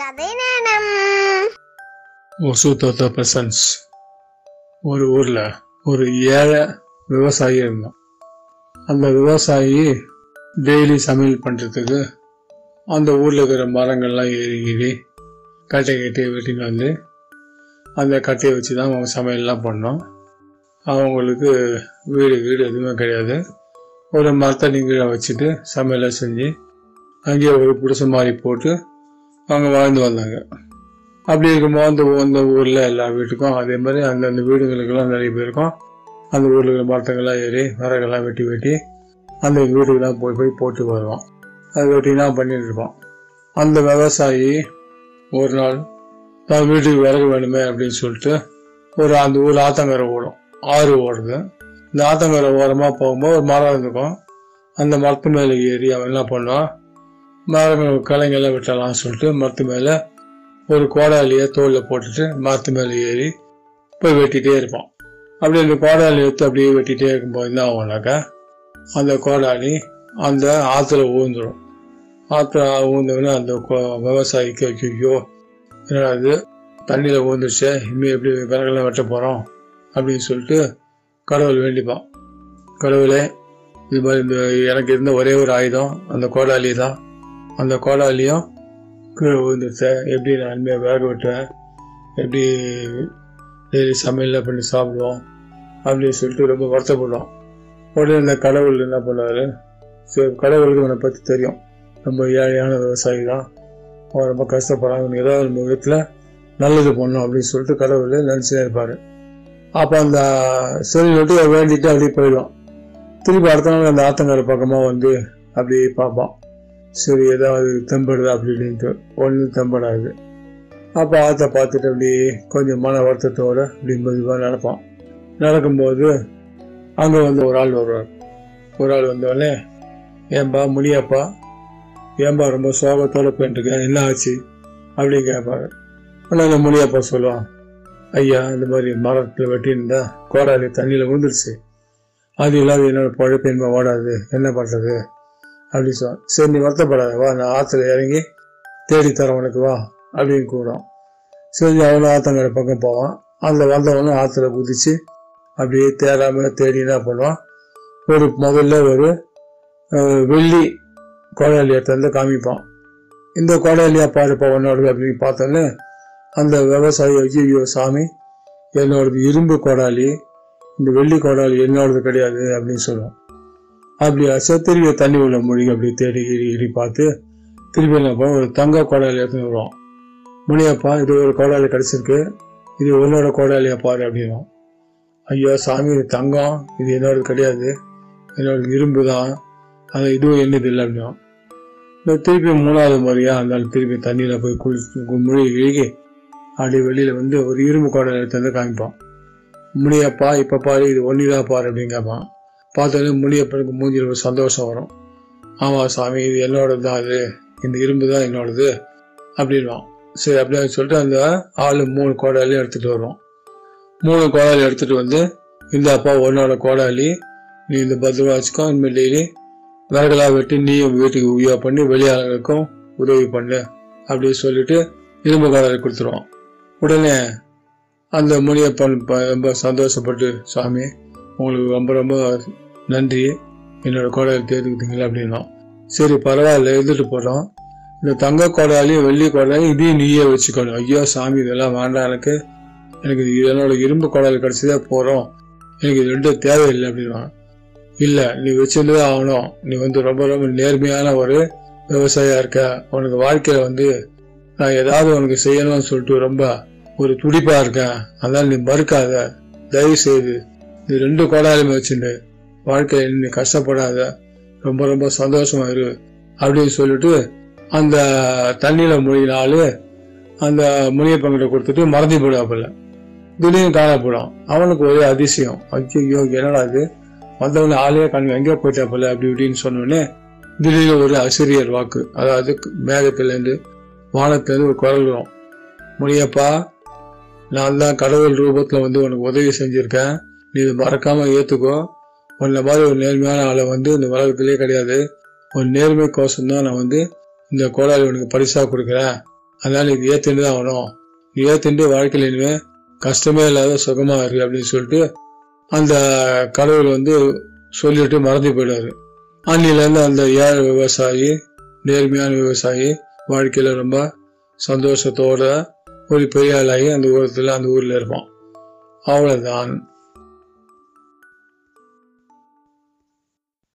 கதை நேரம் ஒசூத்தோத்த பிரசன்ஸ். ஒரு ஊரில் ஒரு ஏழை விவசாயி இருந்தான். அந்த விவசாயி டெய்லி சமையல் பண்ணுறதுக்கு அந்த ஊரில் இருக்கிற மரங்கள்லாம் ஏறி ஏறி கட்டை கட்டி வெட்டின்னு வந்து அந்த கட்டையை வச்சு தான் அவங்க சமையல்லாம் பண்ணோம் அவங்களுக்கு வீடு வீடு எதுவுமே கிடையாது. ஒரு மரத்தை கீழே வச்சுட்டு சமையலை செஞ்சு அங்கேயே ஒரு புடிச மாதிரி போட்டு அங்கே வாழ்ந்து வந்தாங்க. அப்படி இருக்கும்போது அந்த அந்த ஊரில் எல்லா வீட்டுக்கும் அதே மாதிரி அந்தந்த வீடுகளுக்கெல்லாம் நிறைய பேருக்கும் அந்த ஊரில் இருக்கிற மரத்தங்கள்லாம் ஏறி மரங்கள்லாம் வெட்டி வெட்டி அந்த வீட்டுக்கெல்லாம் போய் போய் போட்டு வருவான் அது வெட்டினா பண்ணிட்டு இருப்போம். அந்த விவசாயி ஒரு நாள் தான் வீட்டுக்கு விறகு வேணுமே அப்படின்னு சொல்லிட்டு ஒரு அந்த ஊர் ஆத்தங்கரை ஓடும். ஆறு ஓடுது. இந்த ஆத்தங்கரை ஓரமாக போகும்போது ஒரு மரம் இருந்துக்கும். அந்த மரத்து மேலே ஏறி அவன் என்ன பண்ணுவான்? மரம் கலைங்கெல்லாம் வெட்டலாம்னு சொல்லிட்டு மரத்து மேலே ஒரு கோடாலியை தோலில் போட்டுட்டு மரத்து மேலே ஏறி போய் வெட்டிகிட்டே இருப்பான். அப்படி அந்த கோடாலி எடுத்து அப்படியே வெட்டிகிட்டே இருக்கும்போது என்ன ஆகும்னாக்கா அந்த கோடாலி அந்த ஆற்றுல ஊந்துடும் ஆற்றுல ஊந்தவுடனே அந்த கோ- விவசாயிக்கு ஐயோ என்னடா தண்ணியில் ஊந்துருச்சே இனிமேல் எப்படி விறகுலாம் வெட்ட போகிறோம் அப்படின்னு சொல்லிட்டு கடவுள் வேண்டிப்பான். கடவுளே இது மாதிரி இந்த எனக்கு இருந்த ஒரே ஒரு ஆயுதம் அந்த கோடாலி தான் அந்த கோடாலையும் கீழே விழுந்துருச்சு. எப்படி நான் இனிமேல் வேக விட்டேன் எப்படி டெய்லி சமையலில் பண்ணி சாப்பிடுவோம்? அப்படின்னு சொல்லிட்டு ரொம்ப வருத்தப்படுவோம். உடனே இந்த கடவுள் என்ன பண்ணுவார்? சரி கடவுளுக்கு அவனை பற்றி தெரியும். ரொம்ப ஏழையான விவசாயி தான். அவன் ரொம்ப கஷ்டப்படுறாங்க ஏதாவது நம்ம விதத்தில் நல்லது பண்ணும் அப்படின்னு சொல்லிட்டு கடவுள் நினச்சிட்டே இருப்பார். அப்போ அந்த சரி விட்டு வேண்டிட்டு அப்படியே போயிடுவான் திருப்பி அடுத்த நாள் அந்த ஆத்தங்கரை பக்கமாக வந்து அப்படியே பார்ப்பான். சரி ஏதாவது தெம்படுதா அப்படின்ட்டு ஒன்றும் தெம்படாது. அப்போ ஆற்றை பார்த்துட்டு அப்படியே கொஞ்சம் மன வருத்தத்தோட அப்படி மெதுவாக நடப்பான். நடக்கும்போது அங்கே வந்து ஒரு ஆள் வருவார். ஒரு ஆள் வந்தோடனே ஏன்பா முடியாப்பா? ஏன்பா ரொம்ப சோகத்தோடு போயிட்டுருக்கேன் என்ன ஆச்சு? அப்படின்னு கேட்பாரு. ஆனால் அந்த முடியாப்பா சொல்லுவான். ஐயா இந்த மாதிரி மரத்தில் வெட்டியிருந்தா கோடாலி தண்ணியில் விழுந்துருச்சு. அது இல்லாத என்னோடய பழப்பு என்ன ஓடாது. என்ன பண்ணுறது அப்படி சொன்னான் சரி நீ வருத்தப்படாத வா நான் ஆற்றுல இறங்கி தேடி தரேன் உனக்கு வா அப்படின்னு கூடும் சரி அவனும் ஆத்தங்கரை பக்கம் போவான். அந்த வந்தவனும் ஆற்றுல குதிச்சு அப்படியே தேடாமல் தேடி என்ன பண்ணுவான்? ஒரு முதல்ல ஒரு வெள்ளி கோடாலி எடுத்து வந்து காமிப்பான். இந்த கோடாலியா பாருப்பா உன்னோடது அப்படின்னு பார்த்தோன்னே அந்த விவசாயி ஐயோ சாமி என்னோடது இரும்பு கோடாலி இந்த வெள்ளி கோடாலி என்னோடது கிடையாது அப்படின்னு சொல்லுவான். அப்படி ஆச்சா தண்ணி உள்ள மொழிக்கு அப்படி தேடி இடி இடி பார்த்து திருப்பி என்ன பண்ணுவோம் ஒரு தங்க கோடாலி எடுத்துன்னு வருவோம். முனியப்பா இது ஒரு கோடாலி கிடச்சிருக்கு. இது உன்னோட கோடாலியா பாரு அப்படின்னும். ஐயோ சாமி இது தங்கம். இது என்னோடது கிடையாது. என்னோட இரும்பு தான் அது இதுவும் என்னது இல்லை அப்படின்னும். இந்த திருப்பி மூணாவது முறையாக அந்த திருப்பி தண்ணியில் போய் குளிச்சு முழுகி இழுகி அப்படி வெளியில் வந்து ஒரு இரும்பு கோடாலி எடுத்து வந்து காமிப்பான். முனியப்பா இப்போ பாரு இது ஒன்றிதான் பாரு அப்படின்னு கேட்பான் பார்த்தோன்னே முனியப்பனுக்கு மூஞ்சில் ஒரு சந்தோஷம் வரும். ஆமாம் சாமி இது என்னோடது தான் அது. இந்த இரும்பு தான் என்னோடது அப்படின்வான் சரி அப்படின்னு சொல்லிட்டு அந்த ஆள் மூணு கோடாலையும் எடுத்துகிட்டு வருவோம் மூணு கோடாலி எடுத்துகிட்டு வந்து இந்த அப்பா உன்னோட கோடாலி நீ இந்த பத்திரமா வச்சுக்கோ இனிமேல் டெய்லி விறகலாக வெட்டி நீயும் வீட்டுக்கு உபயோகம் பண்ணி வெளியாளர்களுக்கும் உதவி பண்ணு அப்படின்னு சொல்லிட்டு இரும்பு கோடாலி கொடுத்துருவான். உடனே அந்த முனியப்பன் ரொம்ப சந்தோஷப்பட்டு சாமி உங்களுக்கு ரொம்ப ரொம்ப நன்றி. என்னோட கோடாலி தேர்ந்துக்கிட்டீங்களா அப்படின்னா சரி பரவாயில்ல எழுதிட்டு போகிறோம் இந்த தங்க கோடாலையும் வெள்ளி கோடாலையும் இதையும் நீயே வச்சுக்கணும். ஐயோ சாமி இதெல்லாம் வேண்டாம் எனக்கு. எனக்கு இது என்னோட இரும்பு கோடாலி கிடச்சதே போகிறோம் எனக்கு இது ரெண்டும் தேவையில்லை அப்படின்னா இல்லை நீ வச்சிருந்தே ஆகணும். நீ வந்து ரொம்ப ரொம்ப நேர்மையான ஒரு விவசாயியாக இருக்க. உனக்கு வாழ்க்கையில் வந்து நான் ஏதாவது உனக்கு செய்யணும்னு சொல்லிட்டு ரொம்ப ஒரு துடிப்பாக இருக்கேன். அதனால் நீ மறுக்காத. தயவு செய்து இது ரெண்டு கோடாலுமே வச்சுட்டு வாழ்க்கையில் நீ கஷ்டப்படாத ரொம்ப ரொம்ப சந்தோஷமா இரு அப்படின்னு சொல்லிட்டு அந்த தண்ணியில மூழ்கின அந்த முனியப்பங்கிட்ட கொடுத்துட்டு மறந்து போடுவாப்புல திடீர்னு காணப்படும். அவனுக்கு ஒரே அதிசயம். ஐயோ என்னடா இது? வந்தவன ஆளே கண் எங்கேயோ போயிட்டாப்புல அப்படி இப்படின்னு சொன்னோடனே திடீர்னு ஒரு ஆசிரியர் வாக்கு. அதாவது மேகத்திலேருந்து வானத்திலேருந்து ஒரு குரல் வரும். முனியப்பா நான் தான் கடவுள் ரூபத்தில் வந்து உனக்கு உதவி செஞ்சுருக்கேன். நீ இது மறக்காமல் ஏற்றுக்கோ உன்னை மாதிரி ஒரு நேர்மையான ஆளை வந்து இந்த உலகத்திலே கிடையாது. ஒரு நேர்மை கோசம் தான் நான் வந்து இந்த கோடாளி உனக்கு பரிசாக கொடுக்குறேன். அதனால இது ஏத்துட்டு தான் ஆகணும். ஏத்துட்டு வாழ்க்கையில் இனிமே கஷ்டமே இல்லாத சுகமாக இருக்கு அப்படின்னு சொல்லிட்டு அந்த கடவுள் வந்து சொல்லிட்டு மறந்து போயிடுவார். அன்னிலேருந்து அந்த ஏழை விவசாயி நேர்மையான விவசாயி வாழ்க்கையில் ரொம்ப சந்தோஷத்தோட ஒரு பெரிய ஆளாகி அந்த ஊரத்தில் அந்த ஊரில் இருப்பான். அவ்வளோதான்